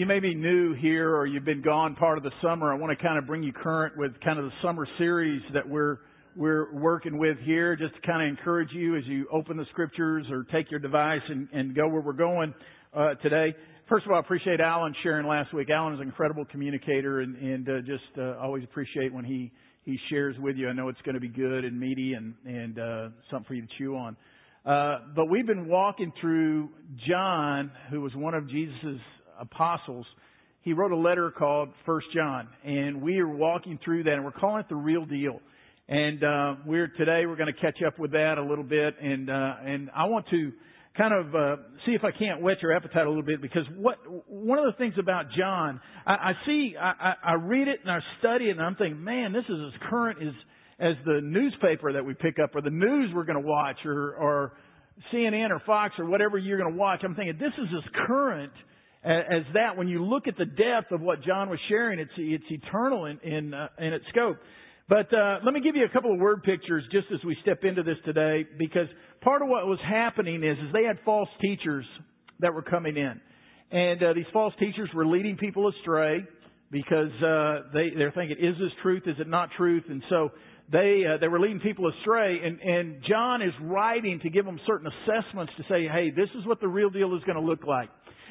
you may be new here or you've been gone part of the summer. I want to kind of bring you current with kind of the summer series that we're we're working with here, just to kind of encourage you as you open the scriptures or take your device and, and go where we're going uh, today. First of all, I appreciate Alan sharing last week. Alan is an incredible communicator, and, and uh, just uh, always appreciate when he he shares with you. I know it's going to be good and meaty and and uh, something for you to chew on. Uh, but we've been walking through John, who was one of Jesus' apostles. He wrote a letter called First John, and we are walking through that, and we're calling it the real deal. And uh, we're today we're going to catch up with that a little bit, and uh, and I want to kind of uh, see if I can't whet your appetite a little bit because what one of the things about John, I, I see, I, I read it and I study it, and I'm thinking, man, this is as current as as the newspaper that we pick up or the news we're going to watch or, or CNN or Fox or whatever you're going to watch. I'm thinking this is as current as that. When you look at the depth of what John was sharing, it's it's eternal in in, uh, in its scope. But uh, let me give you a couple of word pictures just as we step into this today, because part of what was happening is is they had false teachers that were coming in, and uh, these false teachers were leading people astray because uh, they they're thinking, is this truth? Is it not truth? And so they uh, they were leading people astray, and and John is writing to give them certain assessments to say, hey, this is what the real deal is going to look like.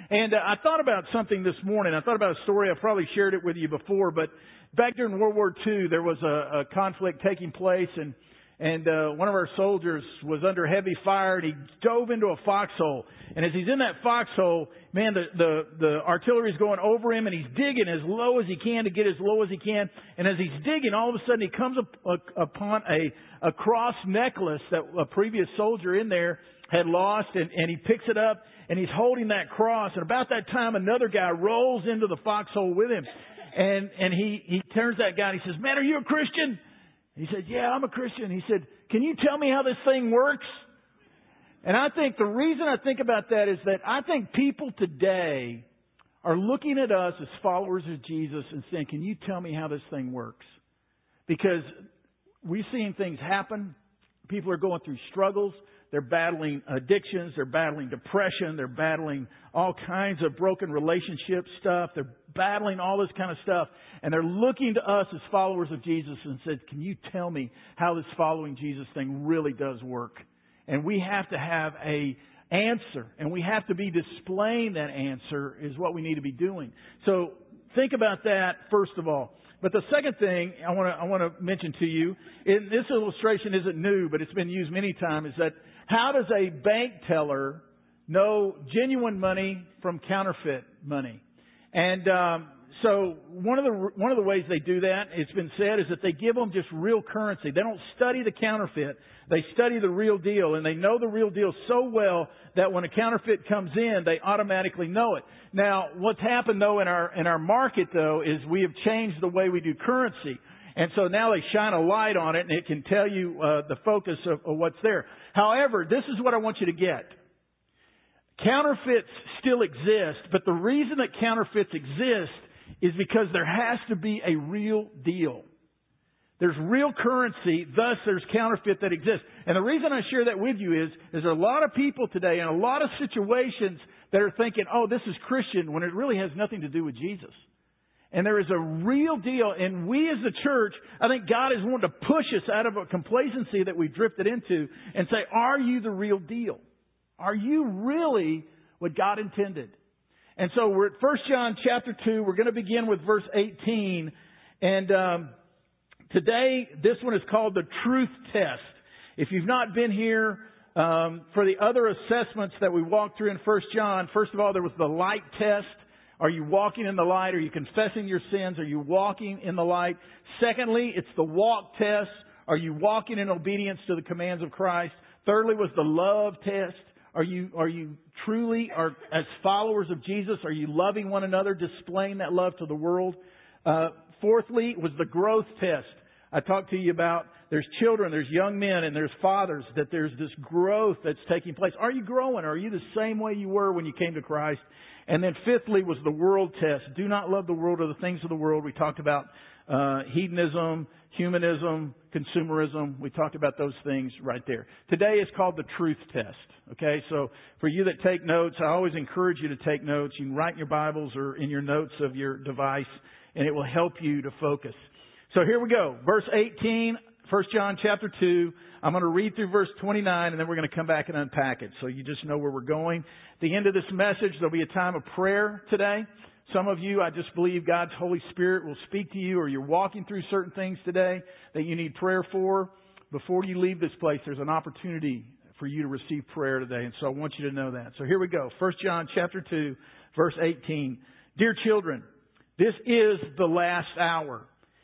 And uh, I thought about something this morning. I thought about a story. I've probably shared it with you before, but back during World War II, there was a, a conflict taking place, and and uh, one of our soldiers was under heavy fire, and he dove into a foxhole. And as he's in that foxhole, man, the the the artillery's going over him, and he's digging as low as he can to get as low as he can. And as he's digging, all of a sudden he comes up, uh, upon a a cross necklace that a previous soldier in there had lost, and and he picks it up, and he's holding that cross. And about that time, another guy rolls into the foxhole with him, and and he he turns that guy and he says, "Man, are you a Christian?" He said, Yeah, I'm a Christian. He said, Can you tell me how this thing works? And I think the reason I think about that is that I think people today are looking at us as followers of Jesus and saying, Can you tell me how this thing works? Because we're seeing things happen. People are going through struggles. They're battling addictions. They're battling depression. They're battling all kinds of broken relationship stuff. They're battling all this kind of stuff. And they're looking to us as followers of Jesus and said, can you tell me how this following Jesus thing really does work? And we have to have a answer and we have to be displaying that answer is what we need to be doing. So think about that first of all. But the second thing I want to I want to mention to you, and this illustration isn't new, but it's been used many times, is that how does a bank teller know genuine money from counterfeit money? And um, so one of the one of the ways they do that, it's been said, is that they give them just real currency. They don't study the counterfeit. They study the real deal, and they know the real deal so well that when a counterfeit comes in, they automatically know it. Now, what's happened though in our in our market though is we have changed the way we do currency. And so now they shine a light on it and it can tell you uh, the focus of, of what's there. However, this is what I want you to get. Counterfeits still exist, but the reason that counterfeits exist is because there has to be a real deal. There's real currency, thus there's counterfeit that exists. And the reason I share that with you is, is there a lot of people today in a lot of situations that are thinking, oh, this is Christian, when it really has nothing to do with Jesus. And there is a real deal. And we as the church, I think God is wanting to push us out of a complacency that we've drifted into and say, are you the real deal? Are you really what God intended? And so we're at 1 John chapter 2. We're going to begin with verse 18. And um, today, this one is called the truth test. If you've not been here um, for the other assessments that we walked through in 1 John, first of all, there was the light test. Are you walking in the light? Are you confessing your sins? Are you walking in the light? Secondly, it's the walk test. Are you walking in obedience to the commands of Christ? Thirdly was the love test. Are you, are you truly, are, as followers of Jesus, are you loving one another, displaying that love to the world? Uh, fourthly was the growth test. I talked to you about there's children, there's young men, and there's fathers, that there's this growth that's taking place. Are you growing? Are you the same way you were when you came to Christ? And then fifthly was the world test. Do not love the world or the things of the world. We talked about uh, hedonism, humanism, consumerism. We talked about those things right there. Today is called the truth test. Okay, so for you that take notes, I always encourage you to take notes. You can write in your Bibles or in your notes of your device, and it will help you to focus. So here we go. Verse 18, 1 John chapter 2. I'm going to read through verse 29 and then we're going to come back and unpack it so you just know where we're going. At the end of this message, there'll be a time of prayer today. Some of you, I just believe God's Holy Spirit will speak to you or you're walking through certain things today that you need prayer for. Before you leave this place, there's an opportunity for you to receive prayer today. And so I want you to know that. So here we go. 1 John chapter 2, verse 18. Dear children, this is the last hour.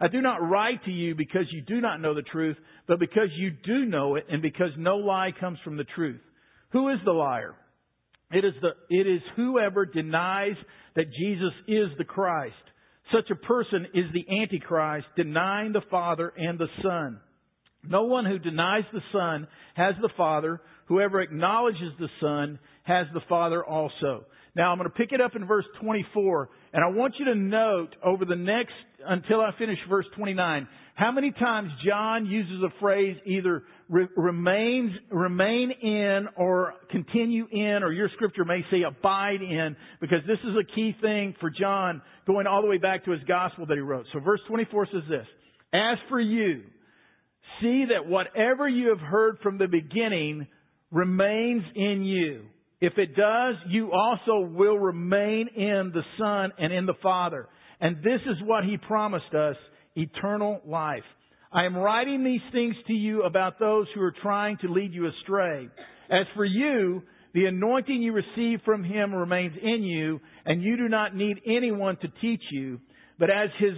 I do not write to you because you do not know the truth, but because you do know it and because no lie comes from the truth. Who is the liar? It is the, it is whoever denies that Jesus is the Christ. Such a person is the Antichrist, denying the Father and the Son. No one who denies the Son has the Father. Whoever acknowledges the Son has the Father also. Now I'm going to pick it up in verse 24, and I want you to note over the next, until I finish verse 29, how many times John uses a phrase either re- remains, remain in or continue in, or your scripture may say abide in, because this is a key thing for John going all the way back to his gospel that he wrote. So verse 24 says this, As for you, see that whatever you have heard from the beginning remains in you. If it does, you also will remain in the Son and in the Father. And this is what He promised us, eternal life. I am writing these things to you about those who are trying to lead you astray. As for you, the anointing you receive from Him remains in you, and you do not need anyone to teach you. But as His,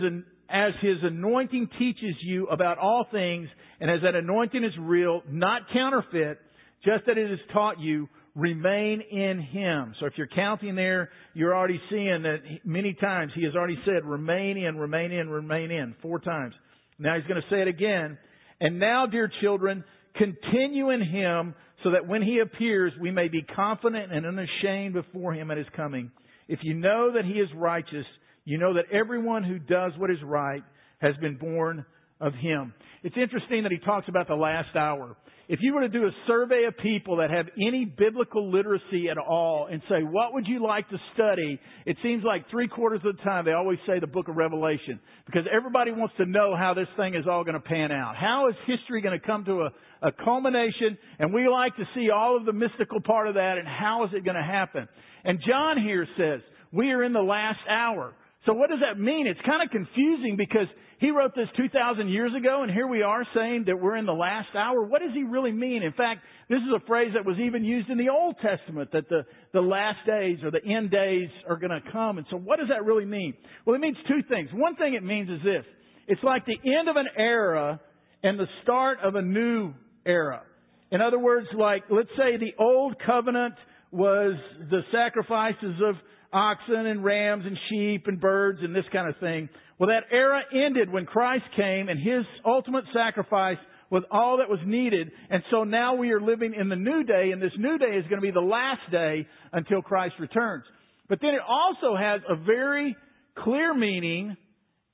as His anointing teaches you about all things, and as that anointing is real, not counterfeit, just that it has taught you, remain in Him. So if you're counting there, you're already seeing that many times He has already said, remain in, remain in, remain in, four times. Now He's going to say it again. And now, dear children, continue in Him so that when He appears, we may be confident and unashamed before Him at His coming. If you know that He is righteous, you know that everyone who does what is right has been born of Him. It's interesting that He talks about the last hour. If you were to do a survey of people that have any biblical literacy at all and say, what would you like to study? It seems like three quarters of the time they always say the book of Revelation because everybody wants to know how this thing is all going to pan out. How is history going to come to a, a culmination? And we like to see all of the mystical part of that and how is it going to happen? And John here says, we are in the last hour. So what does that mean? It's kind of confusing because he wrote this 2,000 years ago, and here we are saying that we're in the last hour. What does he really mean? In fact, this is a phrase that was even used in the Old Testament, that the, the last days or the end days are going to come. And so what does that really mean? Well, it means two things. One thing it means is this. It's like the end of an era and the start of a new era. In other words, like, let's say the old covenant was the sacrifices of oxen and rams and sheep and birds and this kind of thing. Well, that era ended when Christ came and His ultimate sacrifice was all that was needed. And so now we are living in the new day, and this new day is going to be the last day until Christ returns. But then it also has a very clear meaning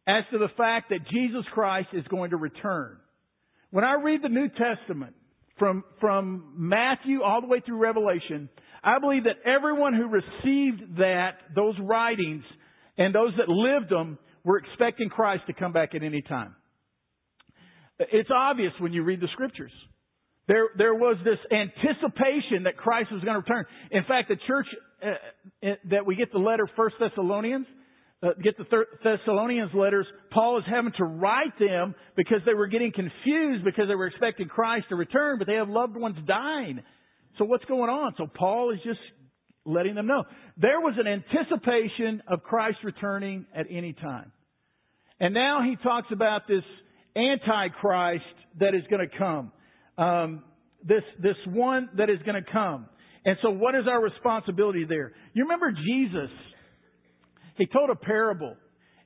as to the fact that Jesus Christ is going to return. When I read the New Testament, from, from Matthew all the way through Revelation, I believe that everyone who received that, those writings, and those that lived them, we're expecting Christ to come back at any time. It's obvious when you read the scriptures. There, there was this anticipation that Christ was going to return. In fact, the church uh, uh that we get the letter First Thessalonians, uh, get the Thessalonians letters, Paul is having to write them because they were getting confused because they were expecting Christ to return, but they have loved ones dying. So what's going on? So Paul is just letting them know. There was an anticipation of Christ returning at any time. And now he talks about this Antichrist that is going to come. Um, this, this one that is going to come. And so what is our responsibility there? You remember Jesus, he told a parable.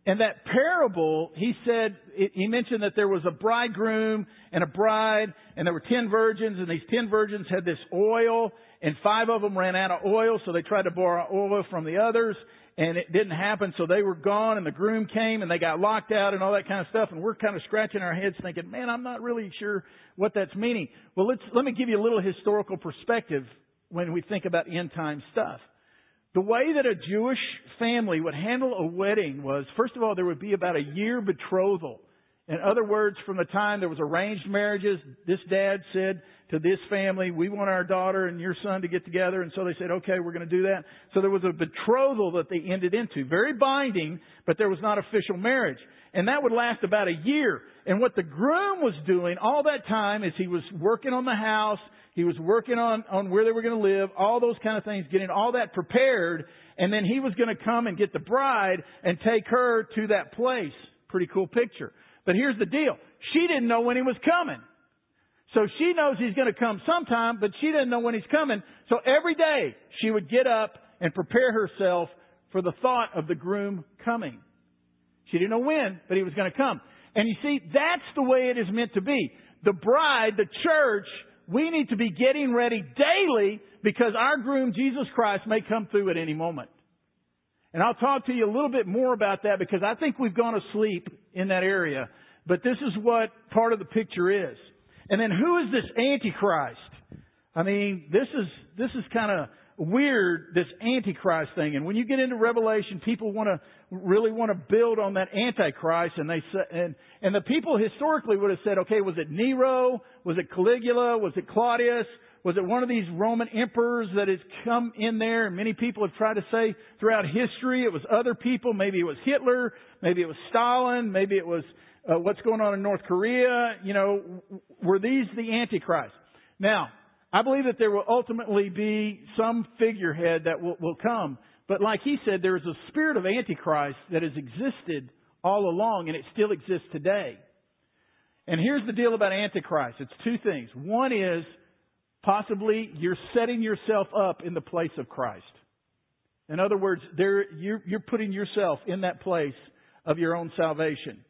And that parable, he said, he mentioned that there was a bridegroom and a bride, and there were ten virgins, and these ten virgins had this oil, and five of them ran out of oil, so they tried to borrow oil from the others, and it didn't happen, so they were gone, and the groom came, and they got locked out, and all that kind of stuff, and we're kind of scratching our heads thinking, man, I'm not really sure what that's meaning. Well, let's, let me give you a little historical perspective when we think about end time stuff. The way that a Jewish family would handle a wedding was, first of all, there would be about a year betrothal. In other words, from the time there was arranged marriages, this dad said to this family, we want our daughter and your son to get together. And so they said, okay, we're going to do that. So there was a betrothal that they ended into. Very binding, but there was not official marriage. And that would last about a year. And what the groom was doing all that time is he was working on the house, he was working on, on where they were going to live, all those kind of things, getting all that prepared, and then he was going to come and get the bride and take her to that place. Pretty cool picture. But here's the deal. She didn't know when he was coming. So she knows he's going to come sometime, but she didn't know when he's coming. So every day she would get up and prepare herself for the thought of the groom coming. She didn't know when, but he was going to come. And you see, that's the way it is meant to be. The bride, the church, we need to be getting ready daily because our groom, Jesus Christ, may come through at any moment. And I'll talk to you a little bit more about that because I think we've gone asleep in that area. But this is what part of the picture is. And then who is this Antichrist? I mean, this is, this is kind of weird, this Antichrist thing. And when you get into Revelation, people want to, really want to build on that Antichrist. And they say, and, and the people historically would have said, okay, was it Nero? Was it Caligula? Was it Claudius? Was it one of these Roman emperors that has come in there? And many people have tried to say throughout history it was other people. Maybe it was Hitler. Maybe it was Stalin. Maybe it was uh, what's going on in North Korea. You know, were these the Antichrist? Now, I believe that there will ultimately be some figurehead that will, will come. But like he said, there is a spirit of Antichrist that has existed all along and it still exists today. And here's the deal about Antichrist. It's two things. One is Possibly you're setting yourself up in the place of Christ. In other words, there, you're, you're putting yourself in that place of your own salvation.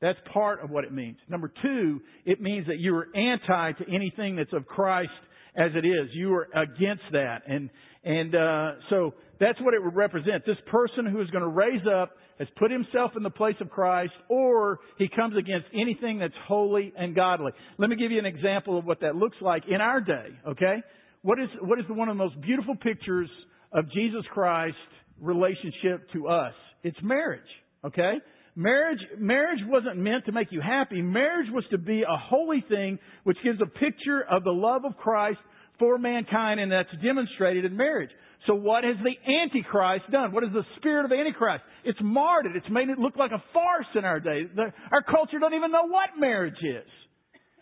That's part of what it means. Number two, it means that you are anti to anything that's of Christ as it is. You are against that. And, and, uh, so that's what it would represent. This person who is going to raise up has put himself in the place of Christ or he comes against anything that's holy and godly. Let me give you an example of what that looks like in our day, okay? What is, what is one of the most beautiful pictures of Jesus Christ's relationship to us? It's marriage, okay? Marriage, marriage wasn't meant to make you happy. Marriage was to be a holy thing which gives a picture of the love of Christ for mankind and that's demonstrated in marriage. So what has the Antichrist done? What is the spirit of Antichrist? It's marred it. It's made it look like a farce in our day. Our culture doesn't even know what marriage is.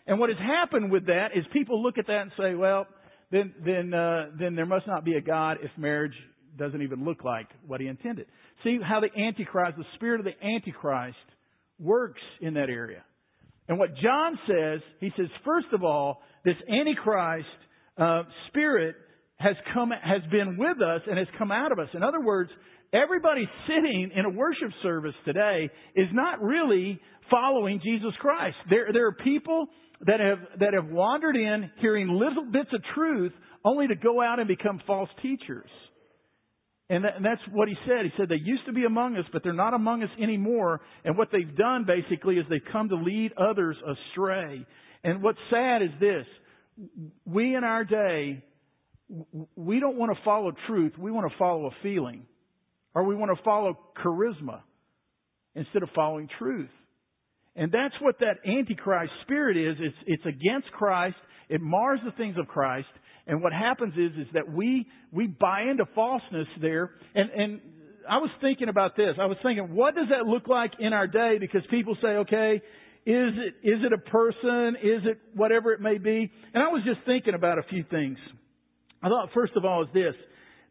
And what has happened with that is people look at that and say, well, then, then, uh, then there must not be a God if marriage doesn't even look like what he intended. See how the Antichrist, the spirit of the Antichrist works in that area. And what John says, he says, first of all, this Antichrist uh, spirit has come, has been with us and has come out of us. In other words, everybody sitting in a worship service today is not really following Jesus Christ. There, there are people that have, that have wandered in hearing little bits of truth only to go out and become false teachers. And, and that's what he said. He said they used to be among us, but they're not among us anymore. And what they've done basically is they've come to lead others astray. And what's sad is this. We in our day we don't want to follow truth. We want to follow a feeling. Or we want to follow charisma instead of following truth. And that's what that Antichrist spirit is. It's, it's against Christ. It mars the things of Christ. And what happens is, is that we, we buy into falseness there. And, and I was thinking about this. I was thinking, what does that look like in our day? Because people say, okay, is it, is it a person? Is it whatever it may be? And I was just thinking about a few things. I thought, first of all, is this.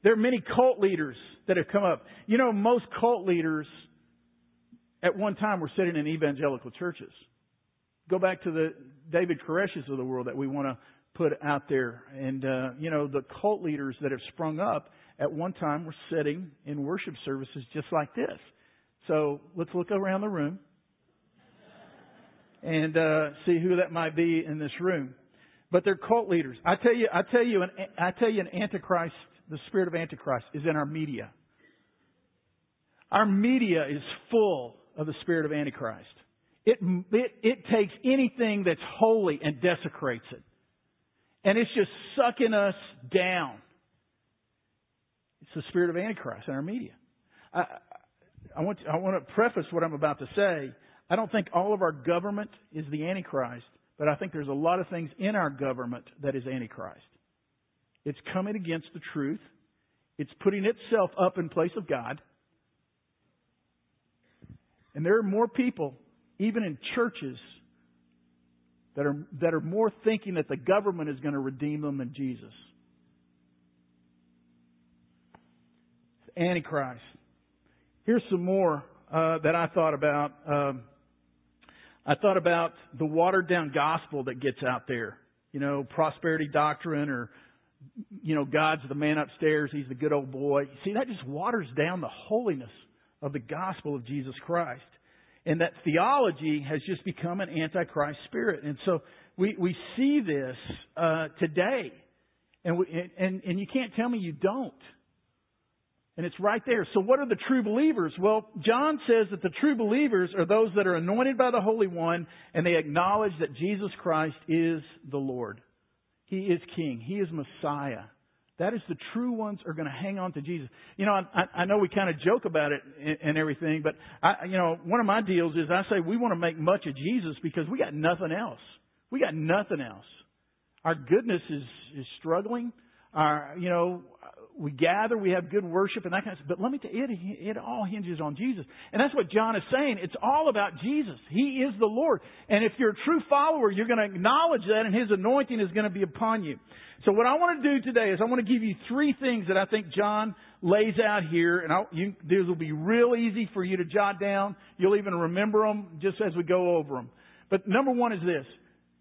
There are many cult leaders that have come up. You know, most cult leaders at one time were sitting in evangelical churches. Go back to the David Koreshes of the world that we want to put out there. And, uh, you know, the cult leaders that have sprung up at one time were sitting in worship services just like this. So let's look around the room and uh, see who that might be in this room. But they're cult leaders. I tell you, I tell you, an, I tell you, an antichrist, the spirit of antichrist is in our media. Our media is full of the spirit of antichrist. It, it, it takes anything that's holy and desecrates it. And it's just sucking us down. It's the spirit of Antichrist in our media. I, I, want to, I want to preface what I'm about to say. I don't think all of our government is the Antichrist, but I think there's a lot of things in our government that is Antichrist. It's coming against the truth. It's putting itself up in place of God. And there are more people, even in churches, that are, that are more thinking that the government is going to redeem them than Jesus. Antichrist. Here's some more uh, that I thought about. Um, I thought about the watered down gospel that gets out there. You know, prosperity doctrine or, you know, God's the man upstairs, he's the good old boy. See, that just waters down the holiness of the gospel of Jesus Christ. And that theology has just become an antichrist spirit. And so we, we see this uh, today. And, we, and, and you can't tell me you don't. And it's right there. So what are the true believers? Well, John says that the true believers are those that are anointed by the Holy One and they acknowledge that Jesus Christ is the Lord. He is King. He is Messiah. That is the true ones are going to hang on to Jesus. You know, I, I know we kind of joke about it and, and everything, but I, you know, one of my deals is I say we want to make much of Jesus because we got nothing else. We got nothing else. Our goodness is is struggling. Our, you know, we gather, we have good worship and that kind of stuff. But let me tell you, it, it all hinges on Jesus. And that's what John is saying. It's all about Jesus. He is the Lord. And if you're a true follower, you're going to acknowledge that and His anointing is going to be upon you. So what I want to do today is I want to give you three things that I think John lays out here. And I'll, you, these will be real easy for you to jot down. You'll even remember them just as we go over them. But number one is this.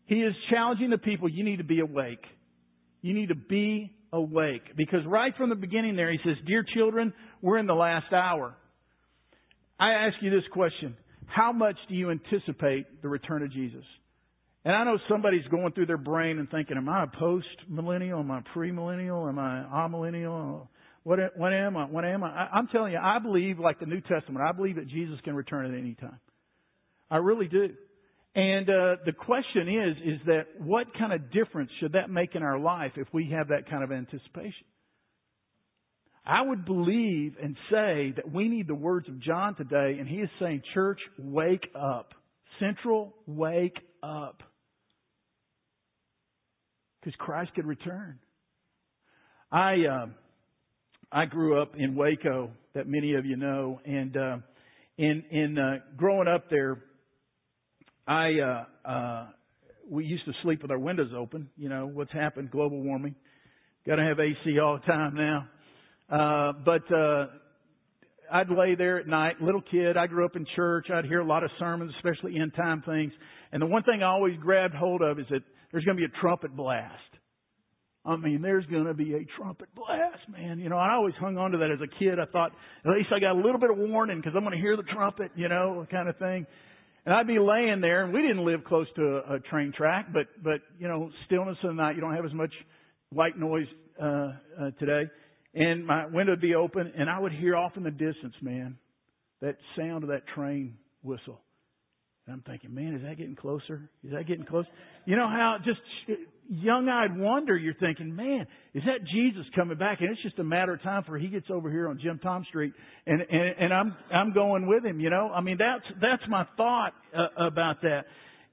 He is challenging the people, you need to be awake. You need to be awake. Because right from the beginning there, he says, Dear children, we're in the last hour. I ask you this question. How much do you anticipate the return of Jesus? And I know somebody's going through their brain and thinking, am I a post millennial? Am I pre millennial? Am I amillennial? What, what am I? What am I? I? I'm telling you, I believe, like the New Testament, I believe that Jesus can return at any time. I really do. And uh, the question is, is that what kind of difference should that make in our life if we have that kind of anticipation? I would believe and say that we need the words of John today, and he is saying, Church, wake up. Central, wake up. Because Christ could return. I uh, I grew up in Waco, that many of you know, and uh, in in uh, growing up there, I, uh, uh, we used to sleep with our windows open. You know, what's happened? Global warming. Got to have AC all the time now. Uh, but, uh, I'd lay there at night, little kid. I grew up in church. I'd hear a lot of sermons, especially end time things. And the one thing I always grabbed hold of is that there's going to be a trumpet blast. I mean, there's going to be a trumpet blast, man. You know, I always hung on to that as a kid. I thought, at least I got a little bit of warning because I'm going to hear the trumpet, you know, kind of thing. And I'd be laying there, and we didn't live close to a, a train track, but but you know, stillness of the night. You don't have as much white noise uh, uh, today. And my window would be open, and I would hear off in the distance, man, that sound of that train whistle. And I'm thinking, man, is that getting closer? Is that getting close? You know how just young-eyed wonder, you're thinking, man, is that Jesus coming back? And it's just a matter of time for he gets over here on Jim Tom Street, and and, and I'm I'm going with him. You know, I mean that's that's my thought uh, about that,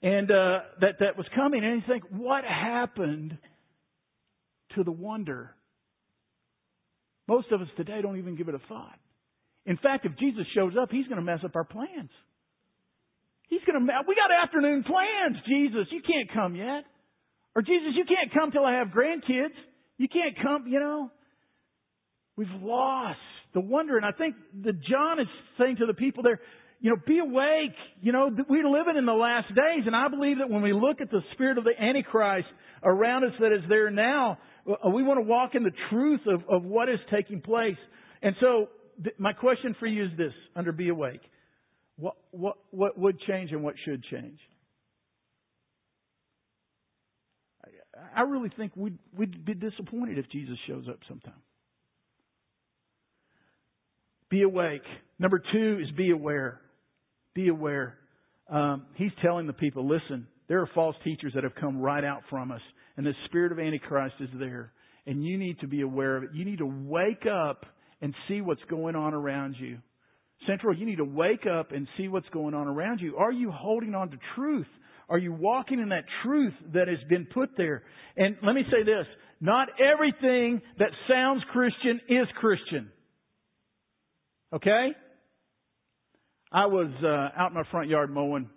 and uh, that that was coming. And you think, what happened to the wonder? Most of us today don't even give it a thought. In fact, if Jesus shows up, he's going to mess up our plans. He's going to, we got afternoon plans, Jesus. You can't come yet. Or Jesus, you can't come till I have grandkids. You can't come, you know. We've lost the wonder. And I think that John is saying to the people there, you know, be awake. You know, we're living in the last days, and I believe that when we look at the spirit of the Antichrist around us that is there now, uh, we want to walk in the truth of, of what is taking place. And so, th- my question for you is this: under be awake, what what what would change and what should change? I, really think we'd we'd be disappointed if Jesus shows up sometime. Be awake. Number two is be aware. Be aware. Um, he's telling the people, listen, there are false teachers that have come right out from us, and the spirit of Antichrist is there. And you need to be aware of it. You need to wake up and see what's going on around you. Central, you need to wake up and see what's going on around you. Are you holding on to truth? Are you walking in that truth that has been put there? And let me say this not everything that sounds Christian is Christian. Okay? I was uh, out in my front yard mowing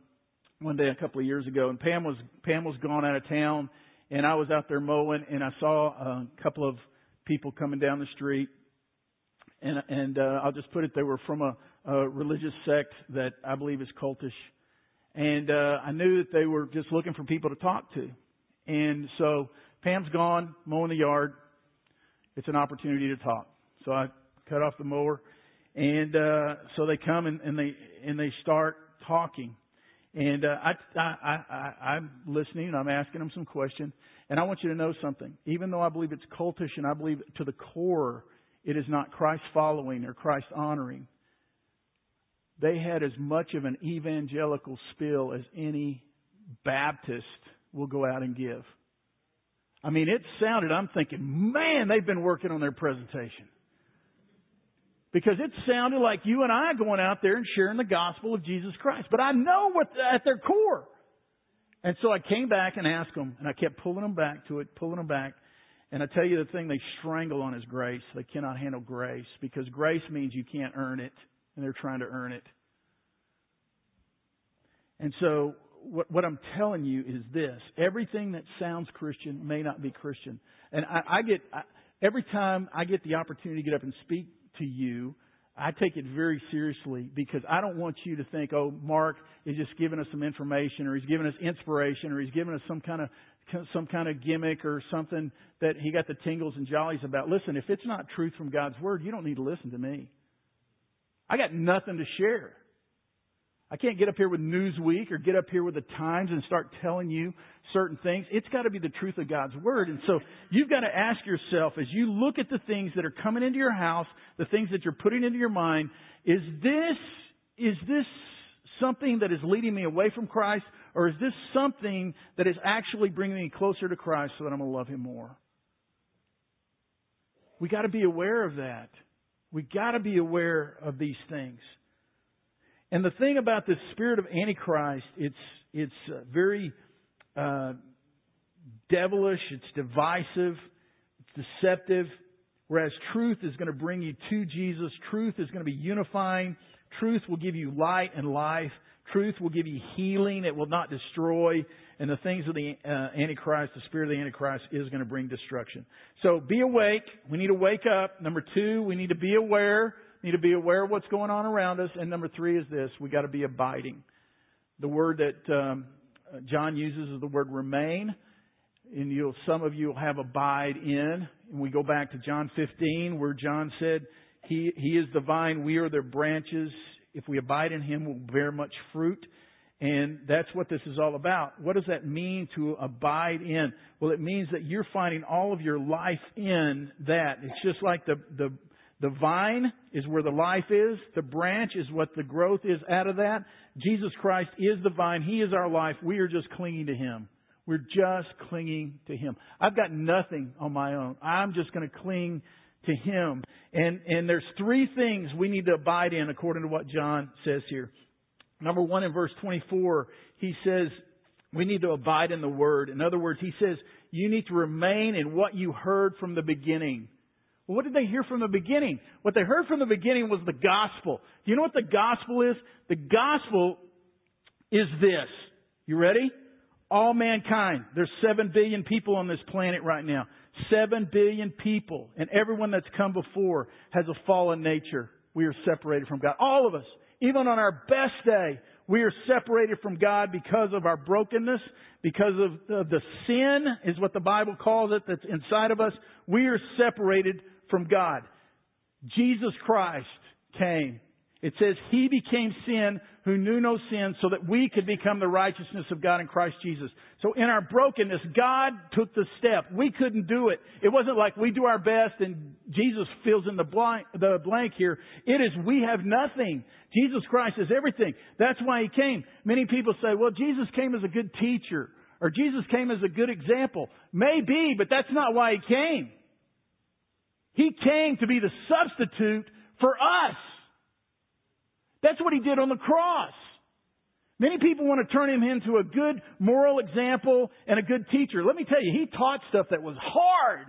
one day a couple of years ago, and Pam was Pam was gone out of town, and I was out there mowing, and I saw a couple of people coming down the street, and and uh, I'll just put it, they were from a, a religious sect that I believe is cultish, and uh, I knew that they were just looking for people to talk to, and so Pam's gone mowing the yard. It's an opportunity to talk, so I cut off the mower and uh, so they come and, and they and they start talking. And uh, I, I, I, I'm listening and I'm asking them some questions. And I want you to know something. Even though I believe it's cultish and I believe to the core it is not Christ following or Christ honoring, they had as much of an evangelical spill as any Baptist will go out and give. I mean, it sounded, I'm thinking, man, they've been working on their presentation. Because it sounded like you and I going out there and sharing the gospel of Jesus Christ. But I know what at their core. And so I came back and asked them, and I kept pulling them back to it, pulling them back. And I tell you the thing they strangle on is grace. They cannot handle grace because grace means you can't earn it, and they're trying to earn it. And so what, what I'm telling you is this: everything that sounds Christian may not be Christian. And I, I get I, every time I get the opportunity to get up and speak to you, I take it very seriously because I don't want you to think, oh, Mark is just giving us some information or he's giving us inspiration or he's giving us some kind of some kind of gimmick or something that he got the tingles and jollies about. Listen, if it's not truth from God's word, you don't need to listen to me. I got nothing to share. I can't get up here with Newsweek or get up here with the Times and start telling you certain things. It's got to be the truth of God's Word. And so you've got to ask yourself as you look at the things that are coming into your house, the things that you're putting into your mind, is this, is this something that is leading me away from Christ or is this something that is actually bringing me closer to Christ so that I'm going to love Him more? We got to be aware of that. We got to be aware of these things. And the thing about the spirit of Antichrist, it's it's uh, very uh, devilish, it's divisive, it's deceptive. Whereas truth is going to bring you to Jesus. Truth is going to be unifying. Truth will give you light and life. Truth will give you healing. It will not destroy. And the things of the uh, Antichrist, the spirit of the Antichrist, is going to bring destruction. So be awake. We need to wake up. Number two, we need to be aware We need to be aware of what's going on around us. And number three is this we got to be abiding. The word that um, John uses is the word remain. And you'll, some of you will have abide in. And we go back to John 15 where John said, he, he is the vine, we are the branches. If we abide in Him, we'll bear much fruit. And that's what this is all about. What does that mean to abide in? Well, it means that you're finding all of your life in that. It's just like the, the, the vine is where the life is. The branch is what the growth is out of that. Jesus Christ is the vine. He is our life. We are just clinging to Him. We're just clinging to Him. I've got nothing on my own. I'm just going to cling to Him. And, and there's three things we need to abide in according to what John says here. Number one, in verse 24, he says, we need to abide in the Word. In other words, he says, you need to remain in what you heard from the beginning. Well, what did they hear from the beginning? What they heard from the beginning was the gospel. Do you know what the gospel is? The gospel is this. You ready? All mankind. There's seven billion people on this planet right now. Seven billion people. And everyone that's come before has a fallen nature. We are separated from God. All of us. Even on our best day, we are separated from God because of our brokenness, because of the sin is what the Bible calls it that's inside of us. We are separated from God. Jesus Christ came. It says He became sin who knew no sin so that we could become the righteousness of God in Christ Jesus. So in our brokenness, God took the step. We couldn't do it. It wasn't like we do our best and Jesus fills in the blank, the blank here. It is we have nothing. Jesus Christ is everything. That's why He came. Many people say, well, Jesus came as a good teacher or Jesus came as a good example. Maybe, but that's not why He came. He came to be the substitute for us. That's what he did on the cross. Many people want to turn him into a good moral example and a good teacher. Let me tell you, he taught stuff that was hard.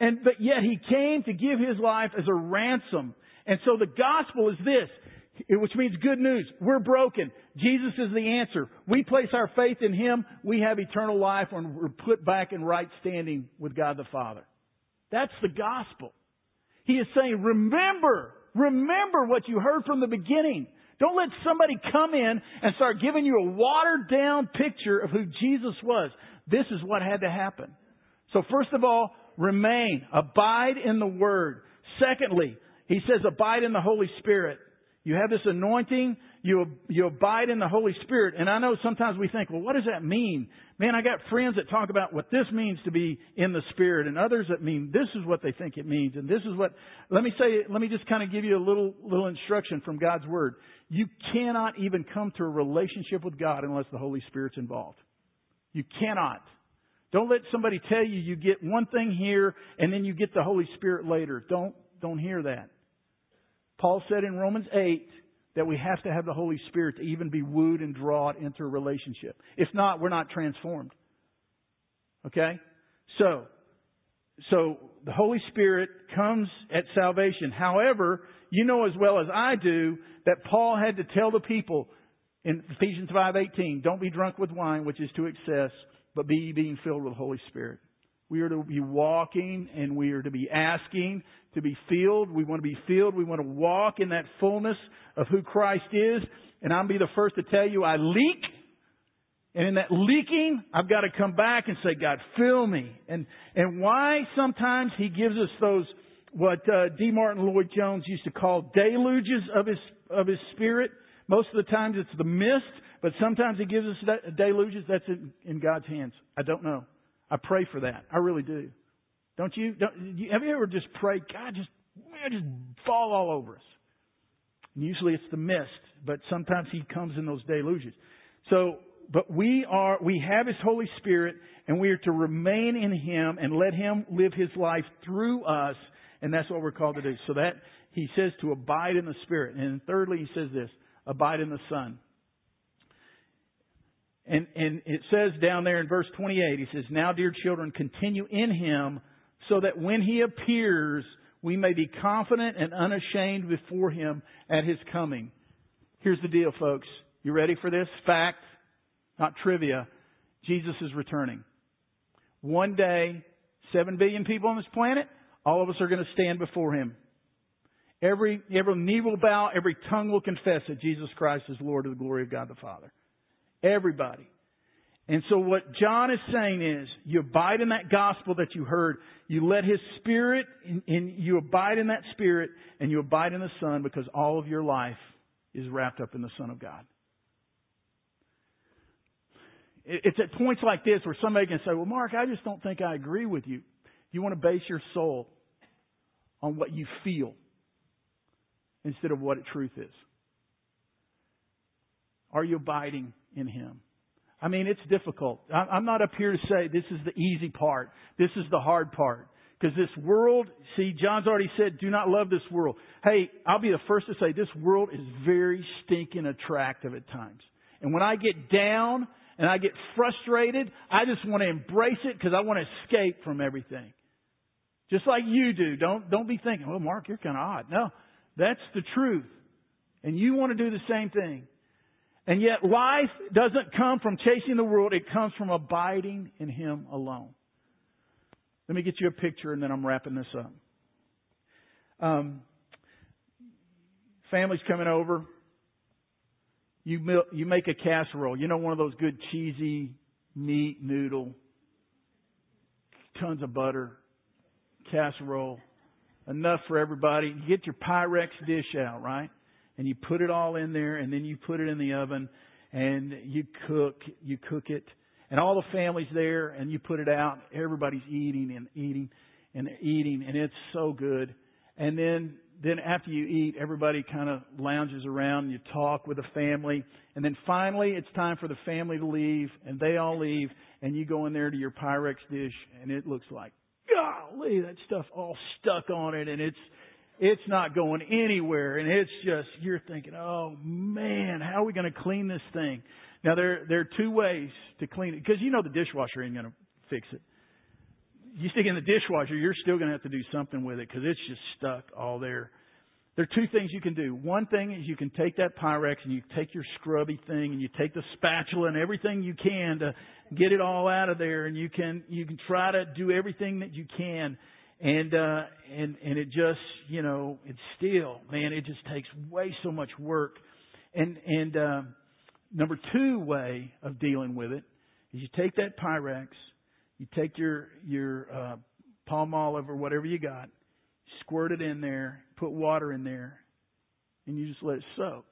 And, but yet he came to give his life as a ransom. And so the gospel is this, which means good news. We're broken. Jesus is the answer. We place our faith in him. We have eternal life and we're put back in right standing with God the Father. That's the gospel. He is saying, remember, Remember what you heard from the beginning. Don't let somebody come in and start giving you a watered down picture of who Jesus was. This is what had to happen. So first of all, remain. Abide in the Word. Secondly, he says abide in the Holy Spirit. You have this anointing, you, you abide in the Holy Spirit. And I know sometimes we think, well, what does that mean? Man, I got friends that talk about what this means to be in the Spirit and others that mean this is what they think it means. And this is what, let me say, let me just kind of give you a little, little instruction from God's Word. You cannot even come to a relationship with God unless the Holy Spirit's involved. You cannot. Don't let somebody tell you you get one thing here and then you get the Holy Spirit later. Don't, don't hear that. Paul said in Romans 8, that we have to have the Holy Spirit to even be wooed and drawn into a relationship. If not, we're not transformed. Okay? So, so the Holy Spirit comes at salvation. However, you know as well as I do that Paul had to tell the people in Ephesians 5:18, don't be drunk with wine, which is to excess, but be being filled with the Holy Spirit. We are to be walking and we are to be asking to be filled. We want to be filled. We want to walk in that fullness of who Christ is. And I'll be the first to tell you I leak. And in that leaking, I've got to come back and say, God, fill me. And, and why sometimes He gives us those, what uh, D. Martyn Lloyd Jones used to call deluges of His, of His Spirit. Most of the times it's the mist, but sometimes He gives us that deluges. That's in, in God's hands. I don't know. I pray for that. I really do. Don't you? Don't, you have you ever just prayed, God, just just fall all over us? And usually it's the mist, but sometimes He comes in those delusions. So, but we are, we have His Holy Spirit, and we are to remain in Him and let Him live His life through us, and that's what we're called to do. So that He says to abide in the Spirit, and thirdly He says this: abide in the Son. And, and it says down there in verse 28, he says, Now, dear children, continue in him so that when he appears, we may be confident and unashamed before him at his coming. Here's the deal, folks. You ready for this? Fact, not trivia. Jesus is returning. One day, seven billion people on this planet, all of us are going to stand before him. Every, every knee will bow, every tongue will confess that Jesus Christ is Lord of the glory of God the Father. Everybody. And so what John is saying is, you abide in that gospel that you heard. You let His Spirit, and you abide in that Spirit, and you abide in the Son because all of your life is wrapped up in the Son of God. It's at points like this where somebody can say, well, Mark, I just don't think I agree with you. You want to base your soul on what you feel instead of what truth is. Are you abiding in Him? I mean, it's difficult. I'm not up here to say this is the easy part. This is the hard part. Because this world, see, John's already said, do not love this world. Hey, I'll be the first to say this world is very stinking attractive at times. And when I get down and I get frustrated, I just want to embrace it because I want to escape from everything. Just like you do. Don't, don't be thinking, well, Mark, you're kind of odd. No, that's the truth. And you want to do the same thing. And yet life doesn't come from chasing the world, it comes from abiding in Him alone. Let me get you a picture and then I'm wrapping this up. Um, Family's coming over. You mil- you make a casserole. You know one of those good cheesy meat noodle, tons of butter, casserole, enough for everybody. You get your Pyrex dish out, right? And you put it all in there, and then you put it in the oven, and you cook. You cook it, and all the family's there, and you put it out. Everybody's eating and eating and eating, and it's so good. And then then after you eat, everybody kind of lounges around, and you talk with the family, and then finally it's time for the family to leave, and they all leave, and you go in there to your Pyrex dish, and it looks like, golly, that stuff all stuck on it, and it's it's not going anywhere, and it's just you're thinking, oh man, how are we going to clean this thing? Now there there are two ways to clean it because you know the dishwasher ain't going to fix it you stick it in the dishwasher, you're still going to have to do something with it because it's just stuck all there. There are two things you can do. One thing is you can take that Pyrex and you take your scrubby thing and you take the spatula and everything you can to get it all out of there and you can you can try to do everything that you can and uh and and it just you know it's still man it just takes way so much work and and uh number two way of dealing with it is you take that pyrex you take your your uh, Palmolive or whatever you got, squirt it in there, put water in there, and you just let it soak.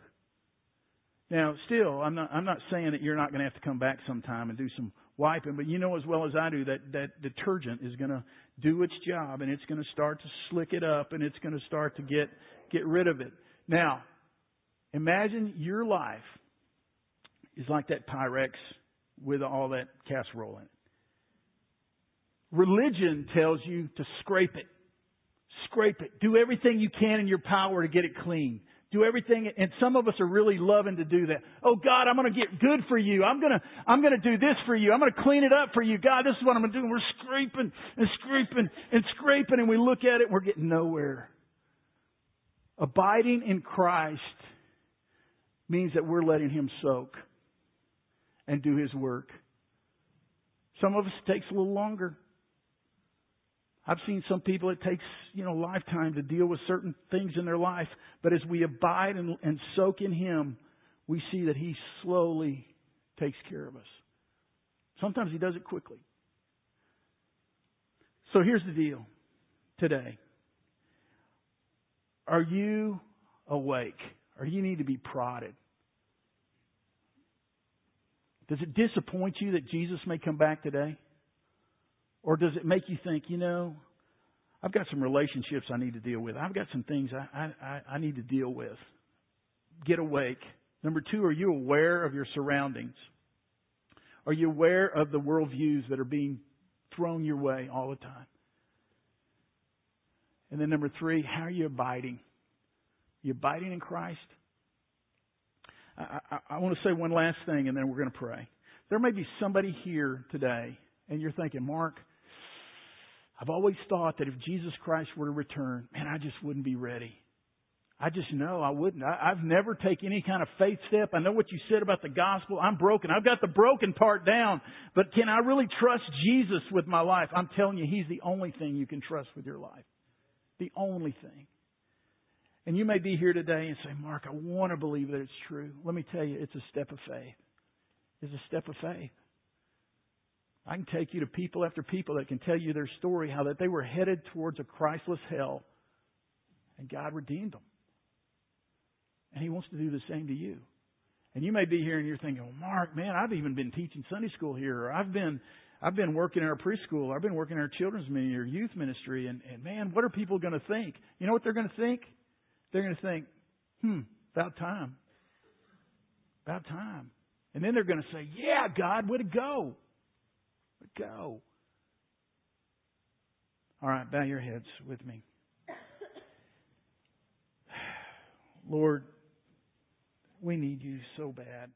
Now, still, I'm not I'm not saying that you're not going to have to come back sometime and do some wiping, but you know as well as I do that that detergent is going to do its job and it's going to start to slick it up and it's going to start to get get rid of it. Now, imagine your life is like that Pyrex with all that casserole in it. Religion tells you to scrape it. Scrape it. Do everything you can in your power to get it clean. Do everything, and some of us are really loving to do that. Oh God, I'm going to get good for you. I'm going to, I'm going to do this for you. I'm going to clean it up for you. God, this is what I'm going to do. And we're scraping and scraping and scraping and we look at it, and we're getting nowhere. Abiding in Christ means that we're letting Him soak and do His work. Some of us it takes a little longer. I've seen some people it takes, you know, a lifetime to deal with certain things in their life, but as we abide and, and soak in Him, we see that He slowly takes care of us. Sometimes He does it quickly. So here's the deal today. Are you awake? Or you need to be prodded? Does it disappoint you that Jesus may come back today? Or does it make you think, you know, I've got some relationships I need to deal with. I've got some things I, I, I need to deal with. Get awake. Number two, are you aware of your surroundings? Are you aware of the worldviews that are being thrown your way all the time? And then number three, how are you abiding? Are you abiding in Christ? I, I, I want to say one last thing and then we're going to pray. There may be somebody here today and you're thinking, Mark, I've always thought that if Jesus Christ were to return, man, I just wouldn't be ready. I just know I wouldn't. I've never taken any kind of faith step. I know what you said about the gospel. I'm broken. I've got the broken part down. But can I really trust Jesus with my life? I'm telling you, He's the only thing you can trust with your life. The only thing. And you may be here today and say, Mark, I want to believe that it's true. Let me tell you, it's a step of faith. It's a step of faith. I can take you to people after people that can tell you their story, how that they were headed towards a Christless hell, and God redeemed them. And He wants to do the same to you. And you may be here and you're thinking, well, Mark, man, I've even been teaching Sunday school here, or I've been I've been working in our preschool, I've been working in our children's ministry or youth ministry, and, and man, what are people going to think? You know what they're going to think? They're going to think, hmm, about time. About time. And then they're going to say, yeah, God, way to go go. All right, bow your heads with me. Lord, we need you so bad.